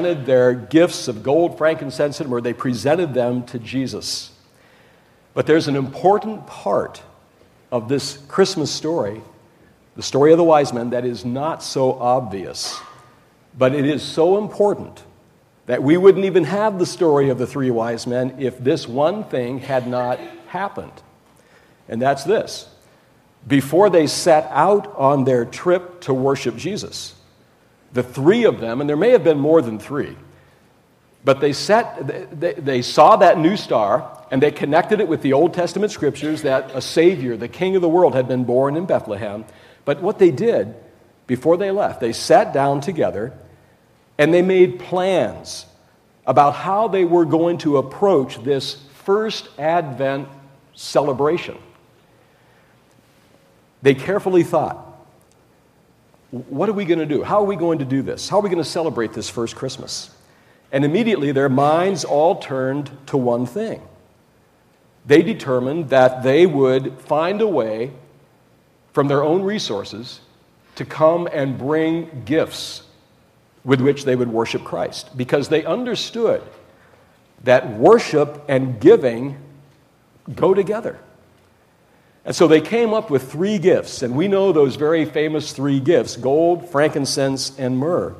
presented their gifts of gold, frankincense, and myrrh. They presented them to Jesus. But there's an important part of this Christmas story, the story of the wise men, that is not so obvious. But it is so important that we wouldn't even have the story of the three wise men if this one thing had not happened. And that's this. Before they set out on their trip to worship Jesus, the three of them, and there may have been more than three, but they, set, they, they saw that new star and they connected it with the Old Testament scriptures that a Savior, the King of the world, had been born in Bethlehem. But what they did before they left, they sat down together and they made plans about how they were going to approach this first Advent celebration. They carefully thought, what are we going to do? How are we going to do this? How are we going to celebrate this first Christmas? And immediately their minds all turned to one thing. They determined that they would find a way from their own resources to come and bring gifts with which they would worship Christ because they understood that worship and giving go together. And so they came up with three gifts, and we know those very famous three gifts gold, frankincense, and myrrh.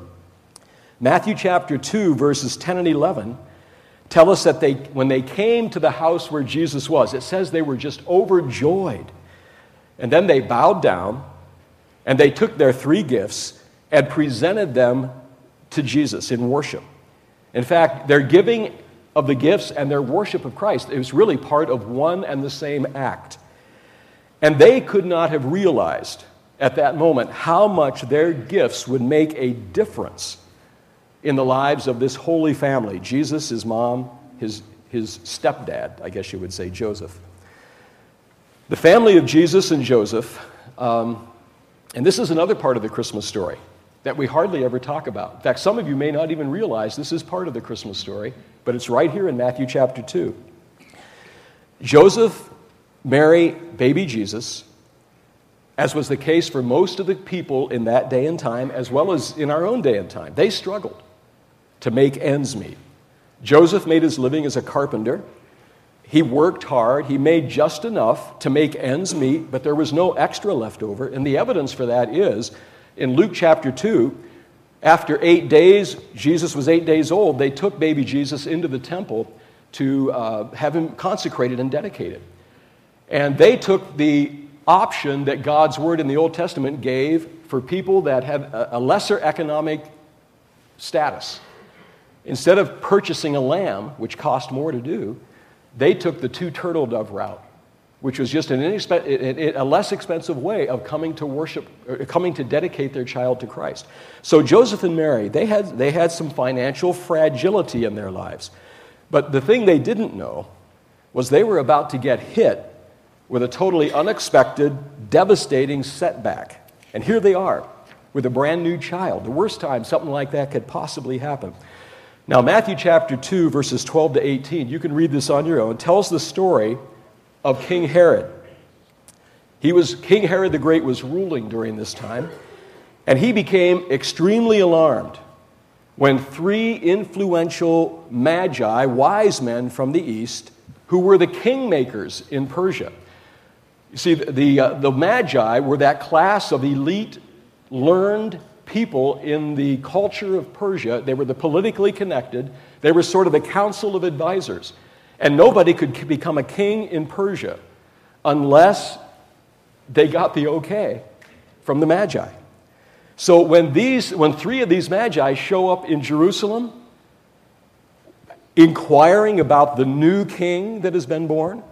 Matthew chapter 2, verses 10 and 11 tell us that they, when they came to the house where Jesus was, it says they were just overjoyed. And then they bowed down and they took their three gifts and presented them to Jesus in worship. In fact, their giving of the gifts and their worship of Christ, it was really part of one and the same act. And they could not have realized at that moment how much their gifts would make a difference in the lives of this holy family Jesus, his mom, his, his stepdad, I guess you would say, Joseph. The family of Jesus and Joseph, um, and this is another part of the Christmas story that we hardly ever talk about. In fact, some of you may not even realize this is part of the Christmas story, but it's right here in Matthew chapter 2. Joseph, Mary, baby Jesus, as was the case for most of the people in that day and time, as well as in our own day and time, they struggled to make ends meet. Joseph made his living as a carpenter. He worked hard. He made just enough to make ends meet, but there was no extra left over. And the evidence for that is in Luke chapter 2, after eight days, Jesus was eight days old, they took baby Jesus into the temple to uh, have him consecrated and dedicated. And they took the option that God's word in the Old Testament gave for people that have a lesser economic status. Instead of purchasing a lamb, which cost more to do, they took the two turtle dove route, which was just an a less expensive way of coming to worship, coming to dedicate their child to Christ. So Joseph and Mary, they had, they had some financial fragility in their lives. But the thing they didn't know was they were about to get hit with a totally unexpected, devastating setback. And here they are with a brand new child. The worst time something like that could possibly happen. Now, Matthew chapter 2, verses 12 to 18, you can read this on your own, tells the story of King Herod. He was, King Herod the Great was ruling during this time, and he became extremely alarmed when three influential magi, wise men from the east, who were the kingmakers in Persia. You see, the, uh, the magi were that class of elite, learned people in the culture of Persia. They were the politically connected, they were sort of the council of advisors. And nobody could become a king in Persia unless they got the okay from the Magi. So when, these, when three of these Magi show up in Jerusalem, inquiring about the new king that has been born,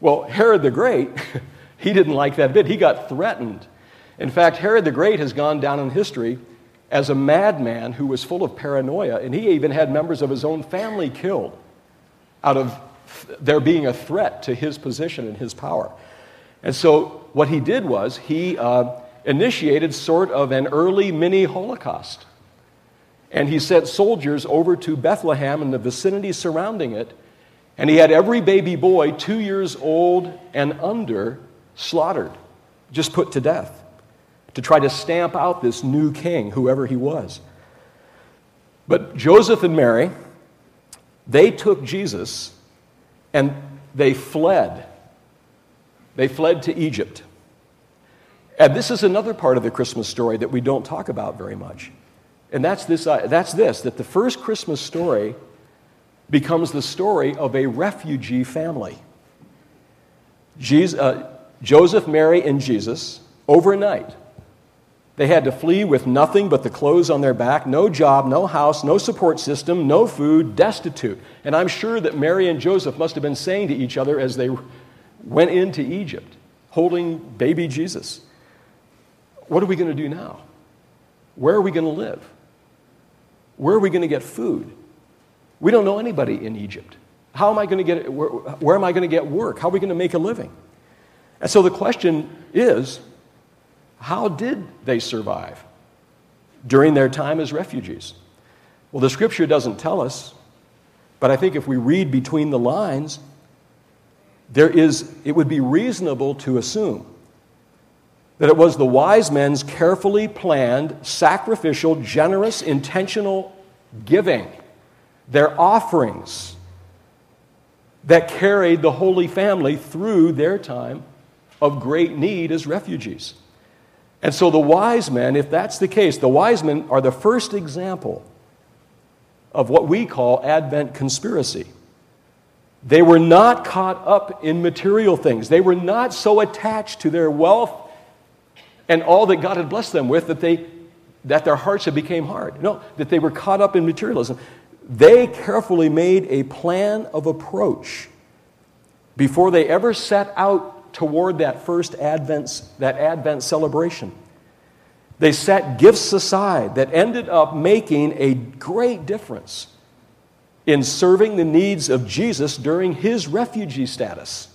well, Herod the Great, he didn't like that bit. He got threatened in fact, Herod the Great has gone down in history as a madman who was full of paranoia, and he even had members of his own family killed out of there being a threat to his position and his power. And so, what he did was he uh, initiated sort of an early mini Holocaust. And he sent soldiers over to Bethlehem and the vicinity surrounding it, and he had every baby boy two years old and under slaughtered, just put to death to try to stamp out this new king, whoever he was. But Joseph and Mary, they took Jesus and they fled. They fled to Egypt. And this is another part of the Christmas story that we don't talk about very much. And that's this, uh, that's this that the first Christmas story becomes the story of a refugee family. Jesus, uh, Joseph, Mary, and Jesus, overnight, they had to flee with nothing but the clothes on their back, no job, no house, no support system, no food, destitute. And I'm sure that Mary and Joseph must have been saying to each other as they went into Egypt, holding baby Jesus, What are we going to do now? Where are we going to live? Where are we going to get food? We don't know anybody in Egypt. How am I going to get, where, where am I going to get work? How are we going to make a living? And so the question is how did they survive during their time as refugees? Well, the scripture doesn't tell us, but I think if we read between the lines, there is, it would be reasonable to assume that it was the wise men's carefully planned, sacrificial, generous, intentional giving, their offerings, that carried the Holy Family through their time of great need as refugees. And so the wise men, if that's the case, the wise men are the first example of what we call Advent conspiracy. They were not caught up in material things. They were not so attached to their wealth and all that God had blessed them with that, they, that their hearts had became hard. No, that they were caught up in materialism. They carefully made a plan of approach before they ever set out toward that first Advent, that Advent celebration. They set gifts aside that ended up making a great difference in serving the needs of Jesus during his refugee status.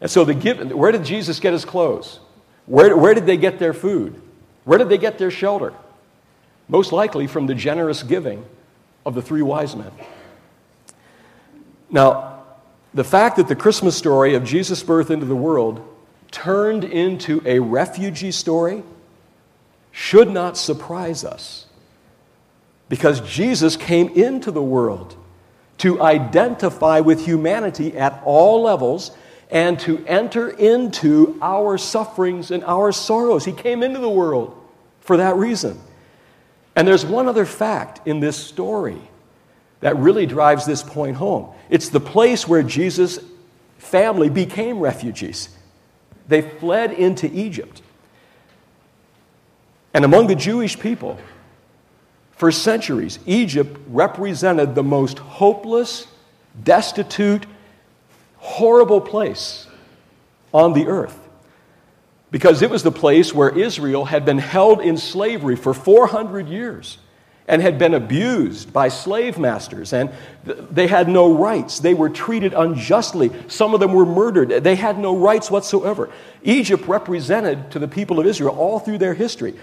And so, the gift, where did Jesus get his clothes? Where, where did they get their food? Where did they get their shelter? Most likely from the generous giving of the three wise men. Now, the fact that the Christmas story of Jesus' birth into the world turned into a refugee story should not surprise us. Because Jesus came into the world to identify with humanity at all levels and to enter into our sufferings and our sorrows. He came into the world for that reason. And there's one other fact in this story that really drives this point home. It's the place where Jesus' family became refugees. They fled into Egypt. And among the Jewish people, for centuries, Egypt represented the most hopeless, destitute, horrible place on the earth. Because it was the place where Israel had been held in slavery for 400 years and had been abused by slave masters, and they had no rights. They were treated unjustly. Some of them were murdered. They had no rights whatsoever. Egypt represented to the people of Israel all through their history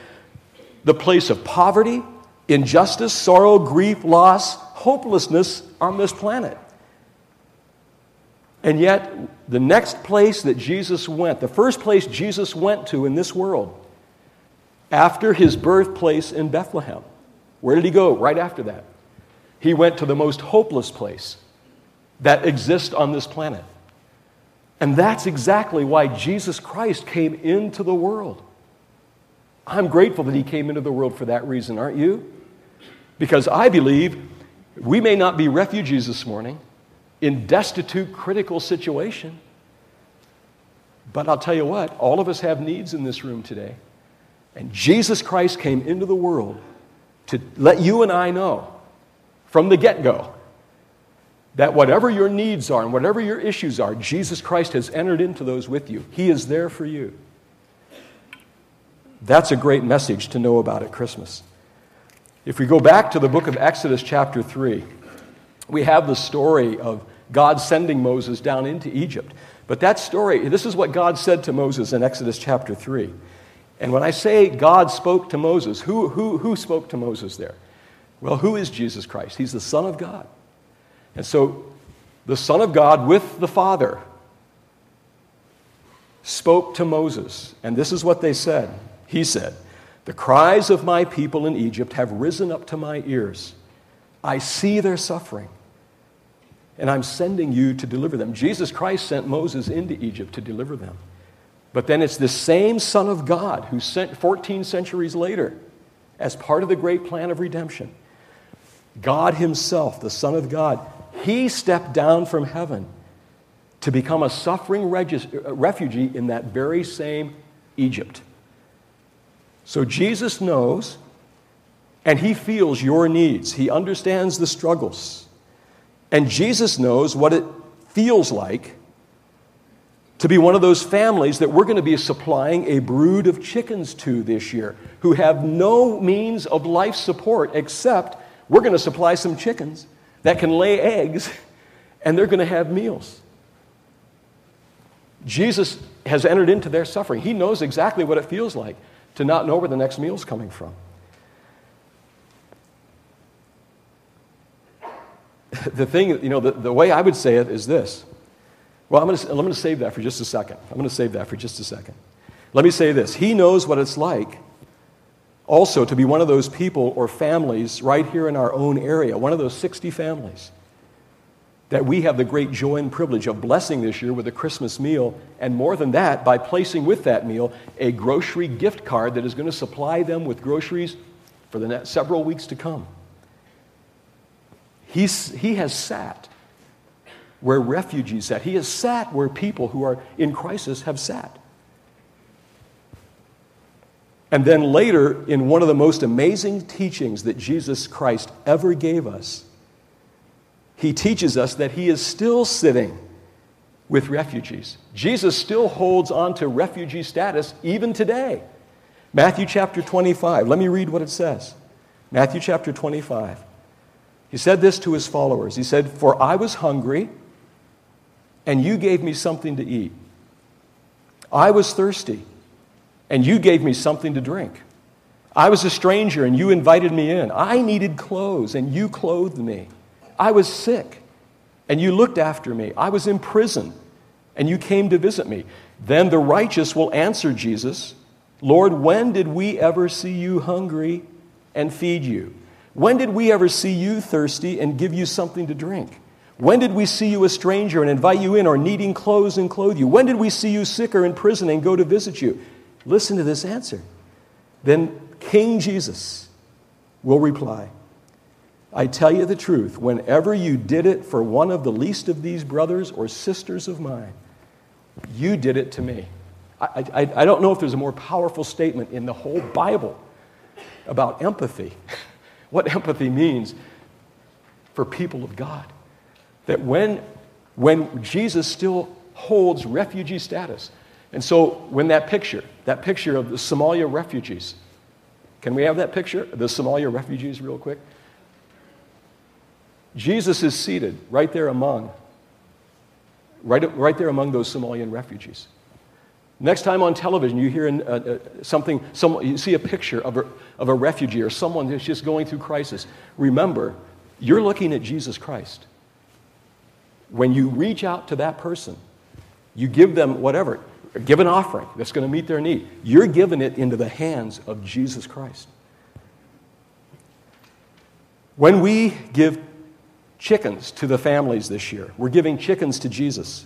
the place of poverty, injustice, sorrow, grief, loss, hopelessness on this planet. And yet, the next place that Jesus went, the first place Jesus went to in this world, after his birthplace in Bethlehem, where did he go right after that? He went to the most hopeless place that exists on this planet. And that's exactly why Jesus Christ came into the world. I'm grateful that he came into the world for that reason, aren't you? Because I believe we may not be refugees this morning in destitute, critical situation. But I'll tell you what, all of us have needs in this room today. And Jesus Christ came into the world to let you and I know from the get go that whatever your needs are and whatever your issues are, Jesus Christ has entered into those with you. He is there for you. That's a great message to know about at Christmas. If we go back to the book of Exodus, chapter 3, we have the story of God sending Moses down into Egypt. But that story, this is what God said to Moses in Exodus chapter 3. And when I say God spoke to Moses, who, who, who spoke to Moses there? Well, who is Jesus Christ? He's the Son of God. And so the Son of God with the Father spoke to Moses. And this is what they said. He said, The cries of my people in Egypt have risen up to my ears. I see their suffering, and I'm sending you to deliver them. Jesus Christ sent Moses into Egypt to deliver them. But then it's the same Son of God who sent 14 centuries later as part of the great plan of redemption. God Himself, the Son of God, He stepped down from heaven to become a suffering uh, refugee in that very same Egypt. So Jesus knows and He feels your needs, He understands the struggles. And Jesus knows what it feels like to be one of those families that we're going to be supplying a brood of chickens to this year who have no means of life support except we're going to supply some chickens that can lay eggs and they're going to have meals. Jesus has entered into their suffering. He knows exactly what it feels like to not know where the next meal's coming from. The thing, you know, the, the way I would say it is this well, I'm going, to, I'm going to save that for just a second. I'm going to save that for just a second. Let me say this He knows what it's like also to be one of those people or families right here in our own area, one of those 60 families that we have the great joy and privilege of blessing this year with a Christmas meal, and more than that, by placing with that meal a grocery gift card that is going to supply them with groceries for the next several weeks to come. He's, he has sat where refugees sat. He has sat where people who are in crisis have sat. And then later, in one of the most amazing teachings that Jesus Christ ever gave us, he teaches us that he is still sitting with refugees. Jesus still holds on to refugee status even today. Matthew chapter 25, let me read what it says. Matthew chapter 25. He said this to his followers. He said, For I was hungry and you gave me something to eat. I was thirsty, and you gave me something to drink. I was a stranger, and you invited me in. I needed clothes, and you clothed me. I was sick, and you looked after me. I was in prison, and you came to visit me. Then the righteous will answer Jesus, Lord, when did we ever see you hungry and feed you? When did we ever see you thirsty and give you something to drink? When did we see you a stranger and invite you in, or needing clothes and clothe you? When did we see you sick or in prison and go to visit you? Listen to this answer. Then King Jesus will reply I tell you the truth, whenever you did it for one of the least of these brothers or sisters of mine, you did it to me. I, I, I don't know if there's a more powerful statement in the whole Bible about empathy, what empathy means for people of God that when, when Jesus still holds refugee status, and so when that picture, that picture of the Somalia refugees, can we have that picture? The Somalia refugees, real quick. Jesus is seated right there among, right, right there among those Somalian refugees. Next time on television, you hear uh, uh, something, some, you see a picture of a, of a refugee or someone who's just going through crisis. Remember, you're looking at Jesus Christ. When you reach out to that person, you give them whatever, give an offering that's going to meet their need. You're giving it into the hands of Jesus Christ. When we give chickens to the families this year, we're giving chickens to Jesus.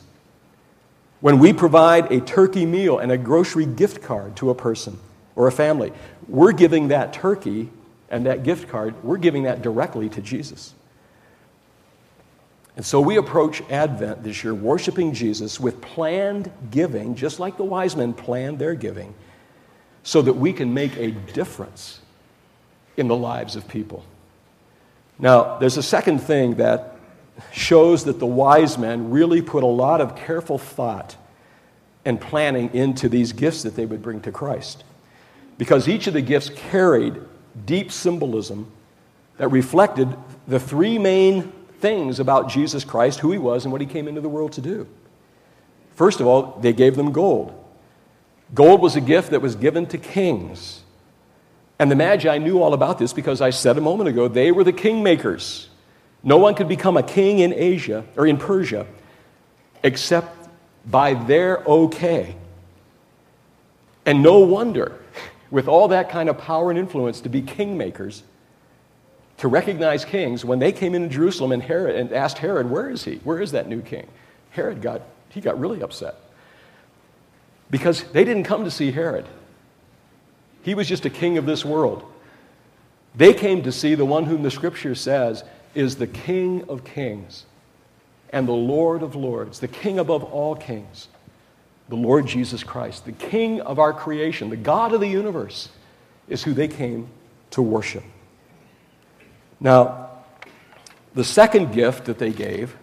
When we provide a turkey meal and a grocery gift card to a person or a family, we're giving that turkey and that gift card, we're giving that directly to Jesus. And so we approach Advent this year worshiping Jesus with planned giving, just like the wise men planned their giving, so that we can make a difference in the lives of people. Now, there's a second thing that shows that the wise men really put a lot of careful thought and planning into these gifts that they would bring to Christ. Because each of the gifts carried deep symbolism that reflected the three main things about Jesus Christ, who he was, and what he came into the world to do. First of all, they gave them gold. Gold was a gift that was given to kings. And the Magi knew all about this because I said a moment ago they were the kingmakers. No one could become a king in Asia or in Persia except by their okay. And no wonder, with all that kind of power and influence to be kingmakers, to recognize kings, when they came into Jerusalem and Herod and asked Herod, "Where is he? Where is that new king?" Herod got he got really upset because they didn't come to see Herod. He was just a king of this world. They came to see the one whom the scripture says is the King of kings and the Lord of lords, the King above all kings, the Lord Jesus Christ, the King of our creation, the God of the universe, is who they came to worship. Now, the second gift that they gave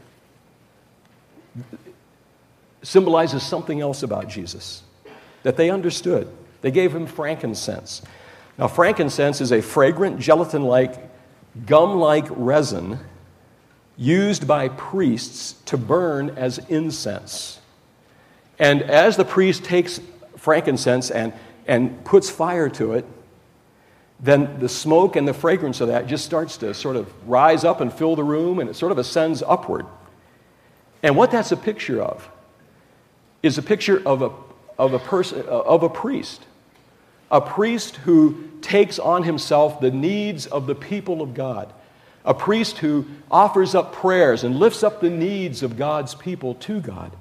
symbolizes something else about Jesus that they understood. They gave him frankincense. Now, frankincense is a fragrant, gelatin like, gum like resin used by priests to burn as incense. And as the priest takes frankincense and, and puts fire to it, then the smoke and the fragrance of that just starts to sort of rise up and fill the room, and it sort of ascends upward. And what that's a picture of is a picture of a, of a person, of a priest. A priest who takes on himself the needs of the people of God. A priest who offers up prayers and lifts up the needs of God's people to God.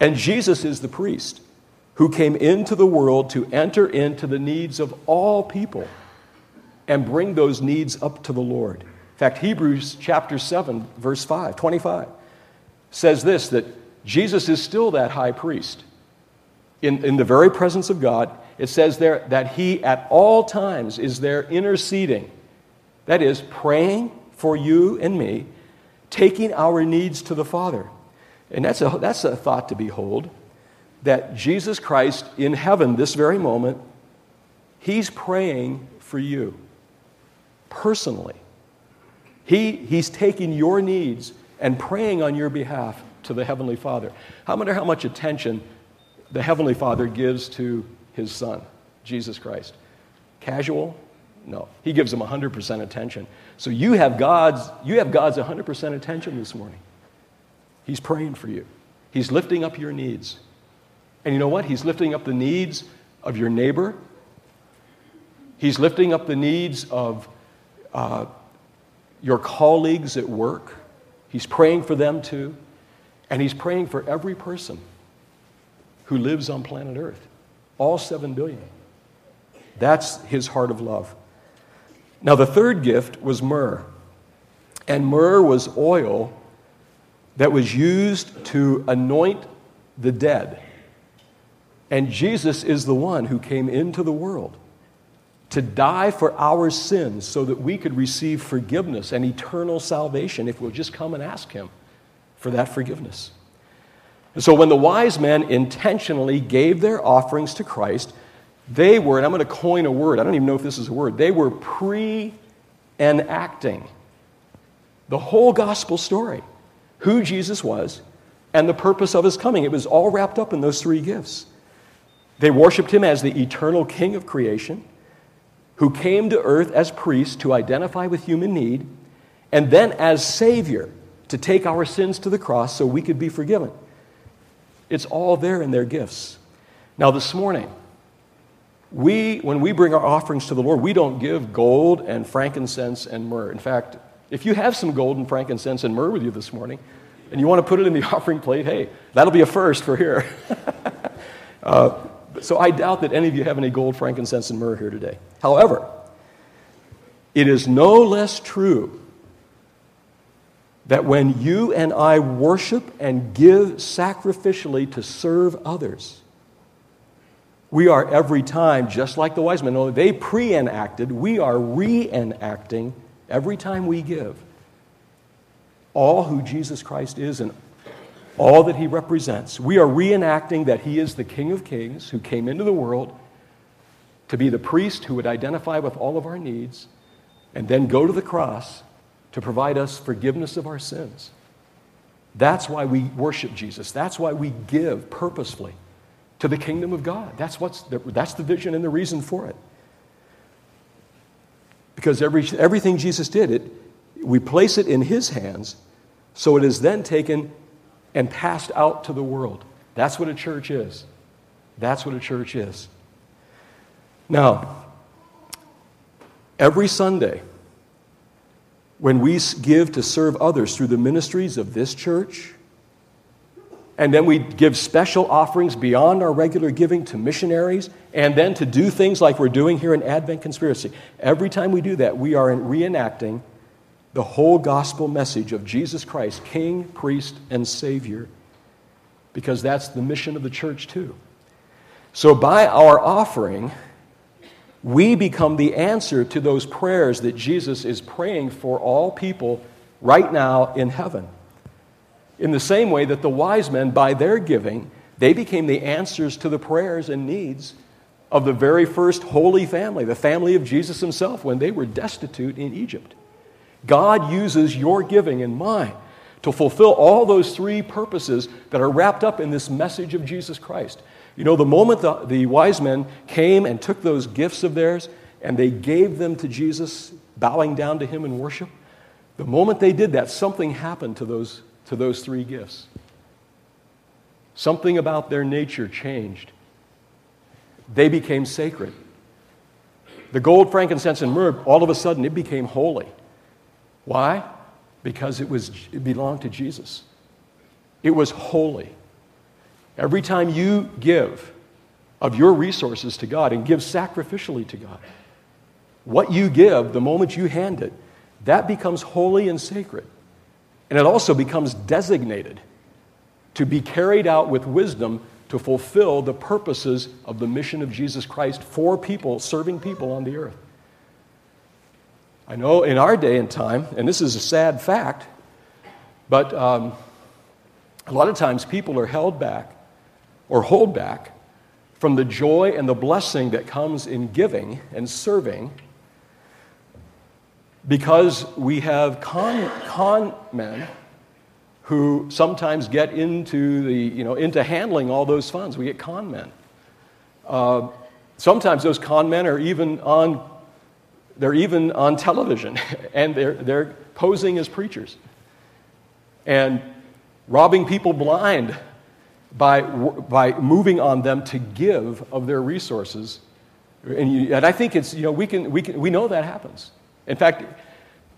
And Jesus is the priest who came into the world to enter into the needs of all people and bring those needs up to the Lord. In fact, Hebrews chapter 7, verse 5, 25, says this that Jesus is still that high priest. In, in the very presence of God, it says there that he at all times is there interceding. That is, praying for you and me, taking our needs to the Father. And that's a, that's a thought to behold that Jesus Christ in heaven, this very moment, he's praying for you personally. He, he's taking your needs and praying on your behalf to the Heavenly Father. I wonder how much attention the Heavenly Father gives to his Son, Jesus Christ. Casual? No. He gives him 100% attention. So you have God's, you have God's 100% attention this morning. He's praying for you. He's lifting up your needs. And you know what? He's lifting up the needs of your neighbor. He's lifting up the needs of uh, your colleagues at work. He's praying for them too. And he's praying for every person who lives on planet Earth, all 7 billion. That's his heart of love. Now, the third gift was myrrh. And myrrh was oil that was used to anoint the dead. And Jesus is the one who came into the world to die for our sins so that we could receive forgiveness and eternal salvation if we'll just come and ask Him for that forgiveness. And so when the wise men intentionally gave their offerings to Christ, they were, and I'm going to coin a word, I don't even know if this is a word, they were pre enacting the whole gospel story who Jesus was and the purpose of his coming. It was all wrapped up in those three gifts. They worshiped him as the eternal king of creation, who came to earth as priest to identify with human need, and then as savior to take our sins to the cross so we could be forgiven. It's all there in their gifts. Now, this morning, we, when we bring our offerings to the Lord, we don't give gold and frankincense and myrrh. In fact, if you have some gold and frankincense and myrrh with you this morning, and you want to put it in the offering plate, hey, that'll be a first for here. uh, so I doubt that any of you have any gold, frankincense, and myrrh here today. However, it is no less true that when you and I worship and give sacrificially to serve others, we are every time, just like the wise men, only they pre enacted, we are re enacting every time we give all who Jesus Christ is and all that he represents. We are reenacting that he is the King of Kings who came into the world to be the priest who would identify with all of our needs and then go to the cross to provide us forgiveness of our sins. That's why we worship Jesus. That's why we give purposefully to the kingdom of God. That's, what's the, that's the vision and the reason for it. Because every, everything Jesus did, it, we place it in his hands, so it is then taken and passed out to the world. That's what a church is. That's what a church is. Now, every Sunday, when we give to serve others through the ministries of this church, and then we give special offerings beyond our regular giving to missionaries, and then to do things like we're doing here in Advent Conspiracy. Every time we do that, we are reenacting the whole gospel message of Jesus Christ, King, priest, and Savior, because that's the mission of the church, too. So, by our offering, we become the answer to those prayers that Jesus is praying for all people right now in heaven. In the same way that the wise men, by their giving, they became the answers to the prayers and needs of the very first holy family, the family of Jesus himself, when they were destitute in Egypt. God uses your giving and mine to fulfill all those three purposes that are wrapped up in this message of Jesus Christ. You know, the moment the, the wise men came and took those gifts of theirs and they gave them to Jesus, bowing down to him in worship, the moment they did that, something happened to those, to those three gifts. Something about their nature changed. They became sacred. The gold, frankincense, and myrrh, all of a sudden, it became holy. Why? Because it, was, it belonged to Jesus. It was holy. Every time you give of your resources to God and give sacrificially to God, what you give, the moment you hand it, that becomes holy and sacred. And it also becomes designated to be carried out with wisdom to fulfill the purposes of the mission of Jesus Christ for people, serving people on the earth. I know in our day and time, and this is a sad fact, but um, a lot of times people are held back or hold back from the joy and the blessing that comes in giving and serving because we have con, con men who sometimes get into, the, you know, into handling all those funds. We get con men. Uh, sometimes those con men are even on, they're even on television and they're, they're posing as preachers and robbing people blind by, by moving on them to give of their resources. And, you, and I think it's, you know, we, can, we, can, we know that happens. In fact,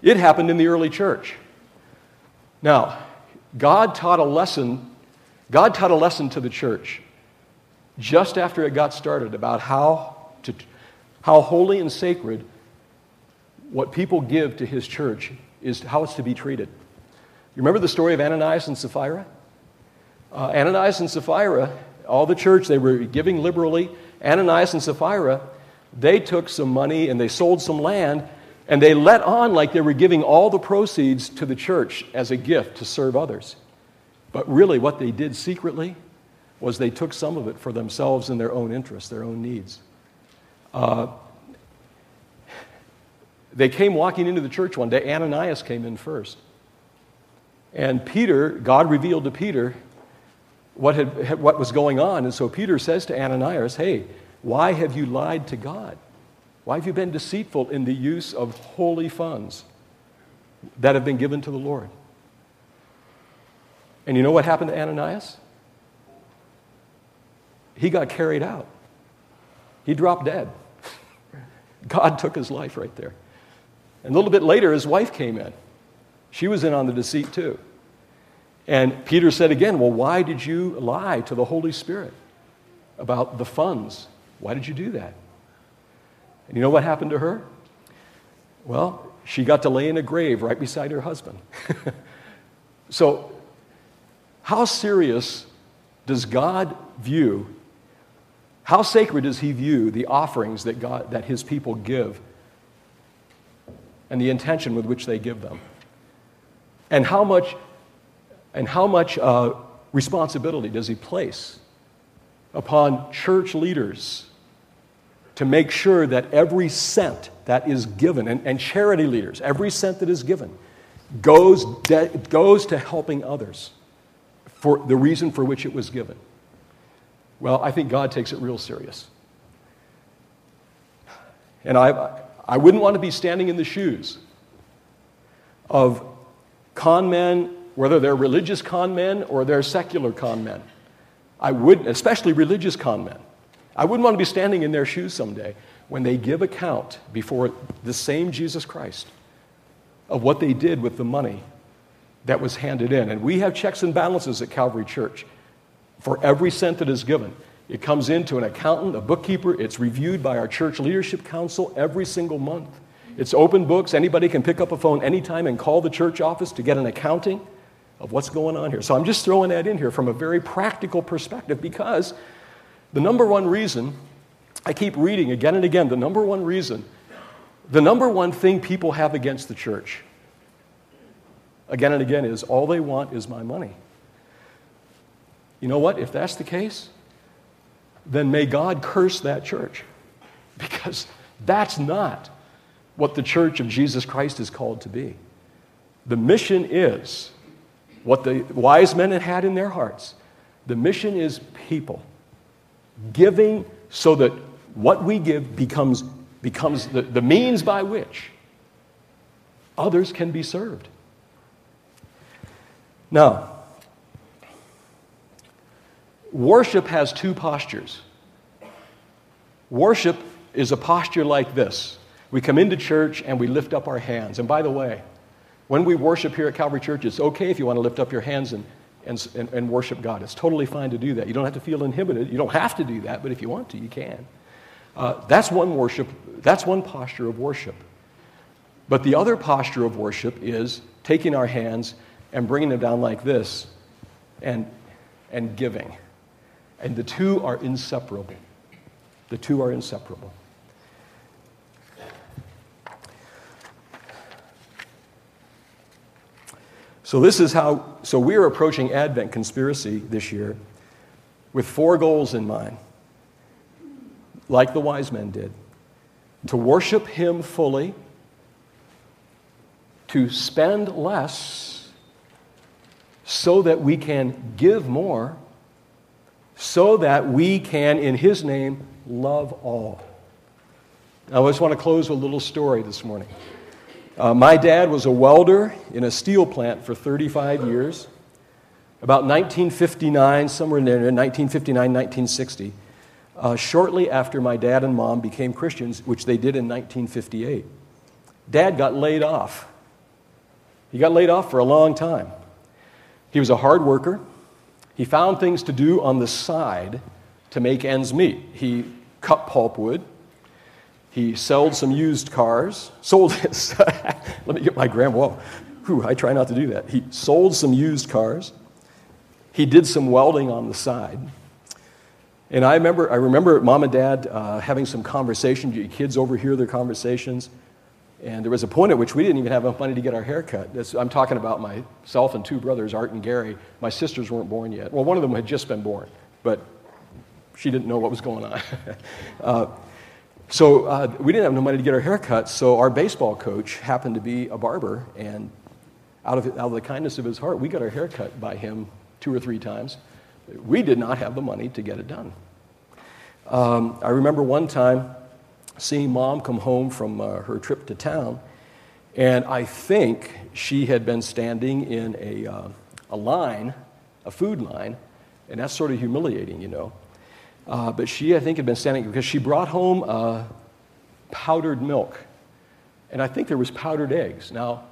it happened in the early church. Now, God taught a lesson, God taught a lesson to the church just after it got started about how, to, how holy and sacred what people give to his church is how it's to be treated. You remember the story of Ananias and Sapphira? Uh, Ananias and Sapphira, all the church, they were giving liberally. Ananias and Sapphira, they took some money and they sold some land and they let on like they were giving all the proceeds to the church as a gift to serve others. But really, what they did secretly was they took some of it for themselves in their own interests, their own needs. Uh, they came walking into the church one day. Ananias came in first. And Peter, God revealed to Peter what, had, what was going on. And so Peter says to Ananias, Hey, why have you lied to God? Why have you been deceitful in the use of holy funds that have been given to the Lord? And you know what happened to Ananias? He got carried out. He dropped dead. God took his life right there. And a little bit later, his wife came in. She was in on the deceit too. And Peter said again, Well, why did you lie to the Holy Spirit about the funds? Why did you do that? And you know what happened to her? Well, she got to lay in a grave right beside her husband. so, how serious does God view, how sacred does He view the offerings that, God, that His people give and the intention with which they give them? And how much and how much uh, responsibility does he place upon church leaders to make sure that every cent that is given, and, and charity leaders, every cent that is given, goes, de- goes to helping others for the reason for which it was given? Well, I think God takes it real serious. And I, I wouldn't want to be standing in the shoes of con men whether they're religious con men or they're secular con men. I wouldn't, especially religious con men. I wouldn't want to be standing in their shoes someday when they give account before the same Jesus Christ of what they did with the money that was handed in. And we have checks and balances at Calvary Church for every cent that is given. It comes into an accountant, a bookkeeper. It's reviewed by our church leadership council every single month. It's open books. Anybody can pick up a phone anytime and call the church office to get an accounting of what's going on here. So I'm just throwing that in here from a very practical perspective because the number one reason, I keep reading again and again, the number one reason, the number one thing people have against the church, again and again, is all they want is my money. You know what? If that's the case, then may God curse that church because that's not what the church of Jesus Christ is called to be. The mission is what the wise men had in their hearts. The mission is people giving so that what we give becomes, becomes the, the means by which others can be served. Now, worship has two postures. Worship is a posture like this. We come into church and we lift up our hands. And by the way, when we worship here at Calvary Church, it's okay if you want to lift up your hands and, and, and, worship God. It's totally fine to do that. You don't have to feel inhibited. You don't have to do that, but if you want to, you can. Uh, that's one worship, that's one posture of worship. But the other posture of worship is taking our hands and bringing them down like this and, and giving. And the two are inseparable. The two are inseparable. So, this is how, so we're approaching Advent conspiracy this year with four goals in mind, like the wise men did to worship Him fully, to spend less so that we can give more, so that we can, in His name, love all. I just want to close with a little story this morning. Uh, my dad was a welder in a steel plant for 35 years. About 1959, somewhere in there, 1959, 1960, uh, shortly after my dad and mom became Christians, which they did in 1958, dad got laid off. He got laid off for a long time. He was a hard worker. He found things to do on the side to make ends meet. He cut pulpwood, he sold some used cars, sold his, let me get my gram, whoa, Whew, I try not to do that. He sold some used cars. He did some welding on the side. And I remember, I remember mom and dad uh, having some conversations. Kids overhear their conversations. And there was a point at which we didn't even have enough money to get our hair cut. This, I'm talking about myself and two brothers, Art and Gary. My sisters weren't born yet. Well, one of them had just been born, but she didn't know what was going on. uh, so uh, we didn't have no money to get our haircuts, so our baseball coach happened to be a barber, and out of, out of the kindness of his heart, we got our haircut by him two or three times. We did not have the money to get it done. Um, I remember one time seeing mom come home from uh, her trip to town, and I think she had been standing in a, uh, a line, a food line, and that's sort of humiliating, you know. Uh, but she, I think, had been standing because she brought home uh, powdered milk. And I think there was powdered eggs. Now,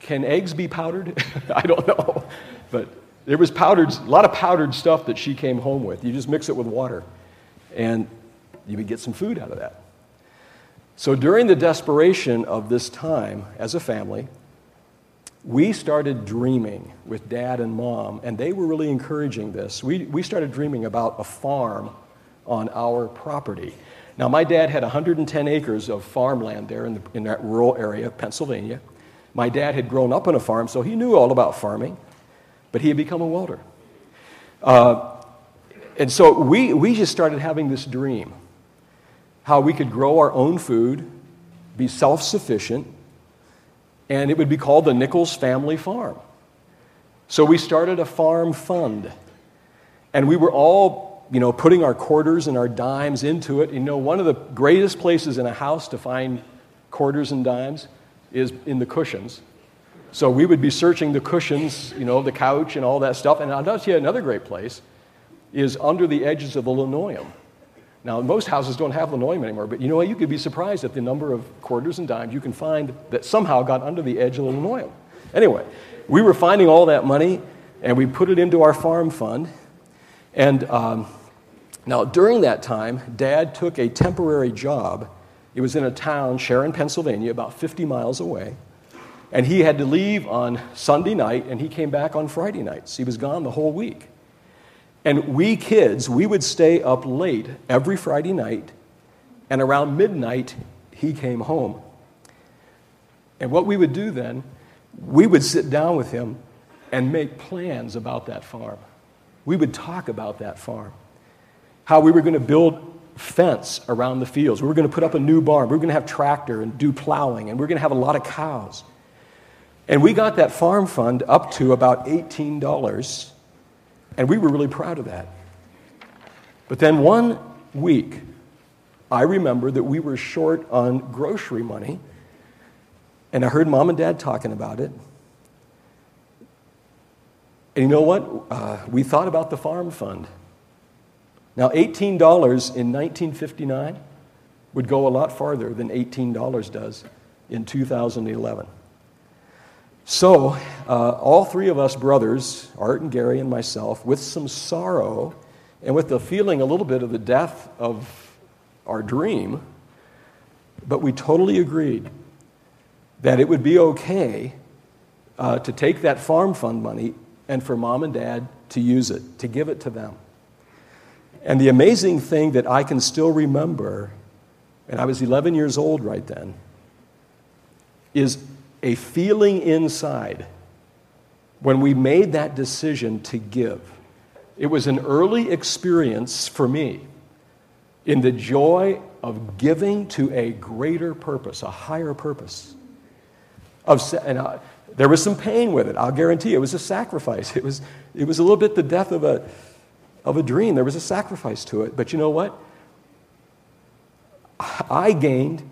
can eggs be powdered? I don't know. But there was powdered, a lot of powdered stuff that she came home with. You just mix it with water, and you would get some food out of that. So during the desperation of this time as a family, we started dreaming with dad and mom, and they were really encouraging this. We, we started dreaming about a farm on our property. Now, my dad had 110 acres of farmland there in, the, in that rural area of Pennsylvania. My dad had grown up on a farm, so he knew all about farming, but he had become a welder. Uh, and so we, we just started having this dream how we could grow our own food, be self sufficient, and it would be called the Nichols Family Farm. So we started a farm fund, and we were all, you know, putting our quarters and our dimes into it. You know, one of the greatest places in a house to find quarters and dimes is in the cushions. So we would be searching the cushions, you know, the couch and all that stuff. And I'll tell you another great place is under the edges of the linoleum. Now, most houses don't have linoleum anymore, but you know what? You could be surprised at the number of quarters and dimes you can find that somehow got under the edge of the linoleum. Anyway, we were finding all that money and we put it into our farm fund. And um, now, during that time, Dad took a temporary job. It was in a town, Sharon, Pennsylvania, about 50 miles away. And he had to leave on Sunday night and he came back on Friday nights. He was gone the whole week. And we kids, we would stay up late every Friday night, and around midnight, he came home. And what we would do then, we would sit down with him and make plans about that farm. We would talk about that farm. How we were going to build fence around the fields. We were going to put up a new barn. We were going to have tractor and do plowing, and we were going to have a lot of cows. And we got that farm fund up to about $18 and we were really proud of that. But then one week, I remember that we were short on grocery money, and I heard mom and dad talking about it. And you know what? Uh, we thought about the farm fund. Now, $18 in 1959 would go a lot farther than $18 does in 2011. So, uh, all three of us brothers, Art and Gary and myself, with some sorrow and with the feeling a little bit of the death of our dream, but we totally agreed that it would be okay uh, to take that farm fund money and for mom and dad to use it, to give it to them. And the amazing thing that I can still remember, and I was 11 years old right then, is a feeling inside when we made that decision to give. It was an early experience for me in the joy of giving to a greater purpose, a higher purpose. Of, and I, there was some pain with it, I'll guarantee. It was a sacrifice. It was, it was a little bit the death of a, of a dream. There was a sacrifice to it. But you know what? I gained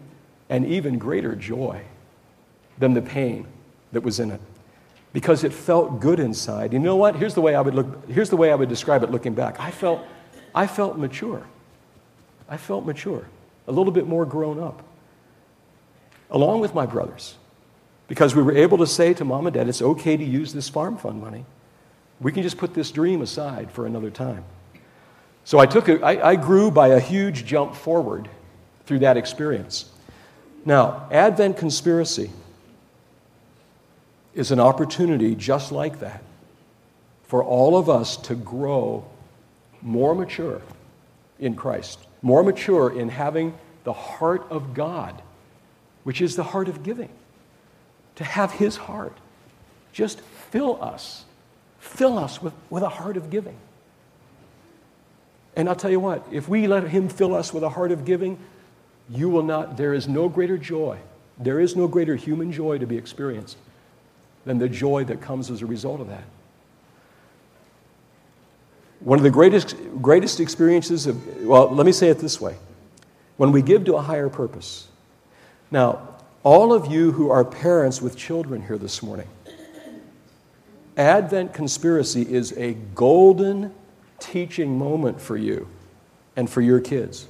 an even greater joy than the pain that was in it because it felt good inside. You know what? Here's the way I would look here's the way I would describe it looking back. I felt I felt mature. I felt mature, a little bit more grown up. Along with my brothers. Because we were able to say to mom and dad, it's okay to use this farm fund money. We can just put this dream aside for another time. So I took a, I, I grew by a huge jump forward through that experience. Now, Advent conspiracy is an opportunity just like that for all of us to grow more mature in Christ, more mature in having the heart of God, which is the heart of giving. To have His heart just fill us, fill us with, with a heart of giving. And I'll tell you what, if we let Him fill us with a heart of giving, you will not, there is no greater joy, there is no greater human joy to be experienced than the joy that comes as a result of that. One of the greatest, greatest experiences of, well, let me say it this way when we give to a higher purpose. Now, all of you who are parents with children here this morning, Advent Conspiracy is a golden teaching moment for you and for your kids.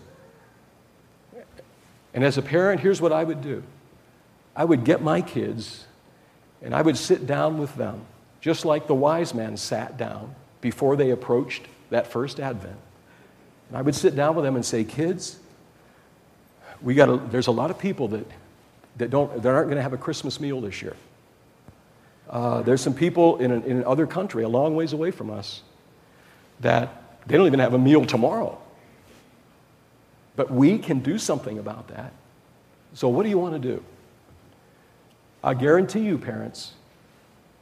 And as a parent, here's what I would do I would get my kids and I would sit down with them, just like the wise man sat down before they approached that first advent. And I would sit down with them and say, kids, we got there's a lot of people that, that, don't, that aren't going to have a Christmas meal this year. Uh, there's some people in, an, in another country, a long ways away from us, that they don't even have a meal tomorrow. But we can do something about that. So, what do you want to do? I guarantee you, parents,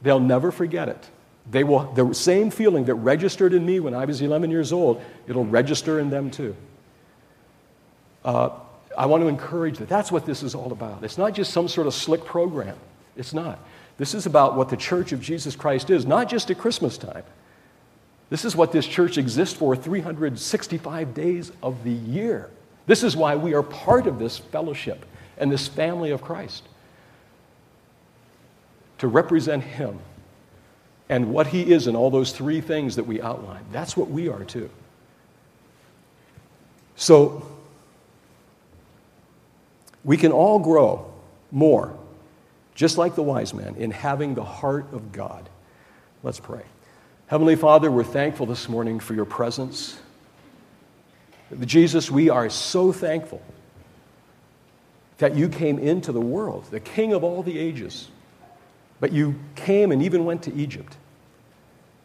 they'll never forget it. They will, the same feeling that registered in me when I was 11 years old, it'll register in them too. Uh, I want to encourage that. That's what this is all about. It's not just some sort of slick program. It's not. This is about what the church of Jesus Christ is, not just at Christmas time. This is what this church exists for 365 days of the year. This is why we are part of this fellowship and this family of Christ to represent Him and what He is in all those three things that we outlined. That's what we are too. So, we can all grow more, just like the wise man, in having the heart of God. Let's pray. Heavenly Father, we're thankful this morning for your presence. Jesus, we are so thankful that you came into the world, the King of all the ages. But you came and even went to Egypt.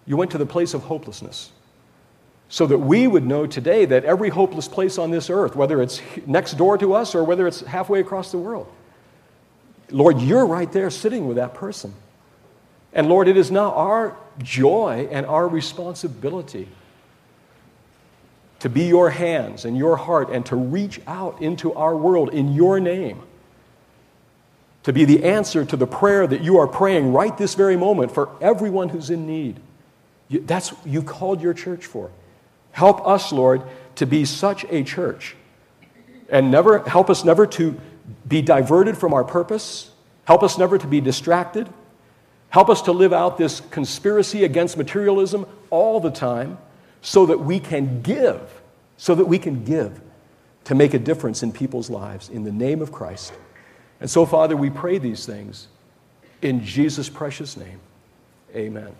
You went to the place of hopelessness so that we would know today that every hopeless place on this earth, whether it's next door to us or whether it's halfway across the world, Lord, you're right there sitting with that person. And Lord, it is now our joy and our responsibility to be your hands and your heart and to reach out into our world in your name. To be the answer to the prayer that you are praying right this very moment for everyone who's in need. You, that's you called your church for. Help us, Lord, to be such a church. And never help us never to be diverted from our purpose. Help us never to be distracted. Help us to live out this conspiracy against materialism all the time so that we can give, so that we can give to make a difference in people's lives in the name of Christ. And so, Father, we pray these things in Jesus' precious name. Amen.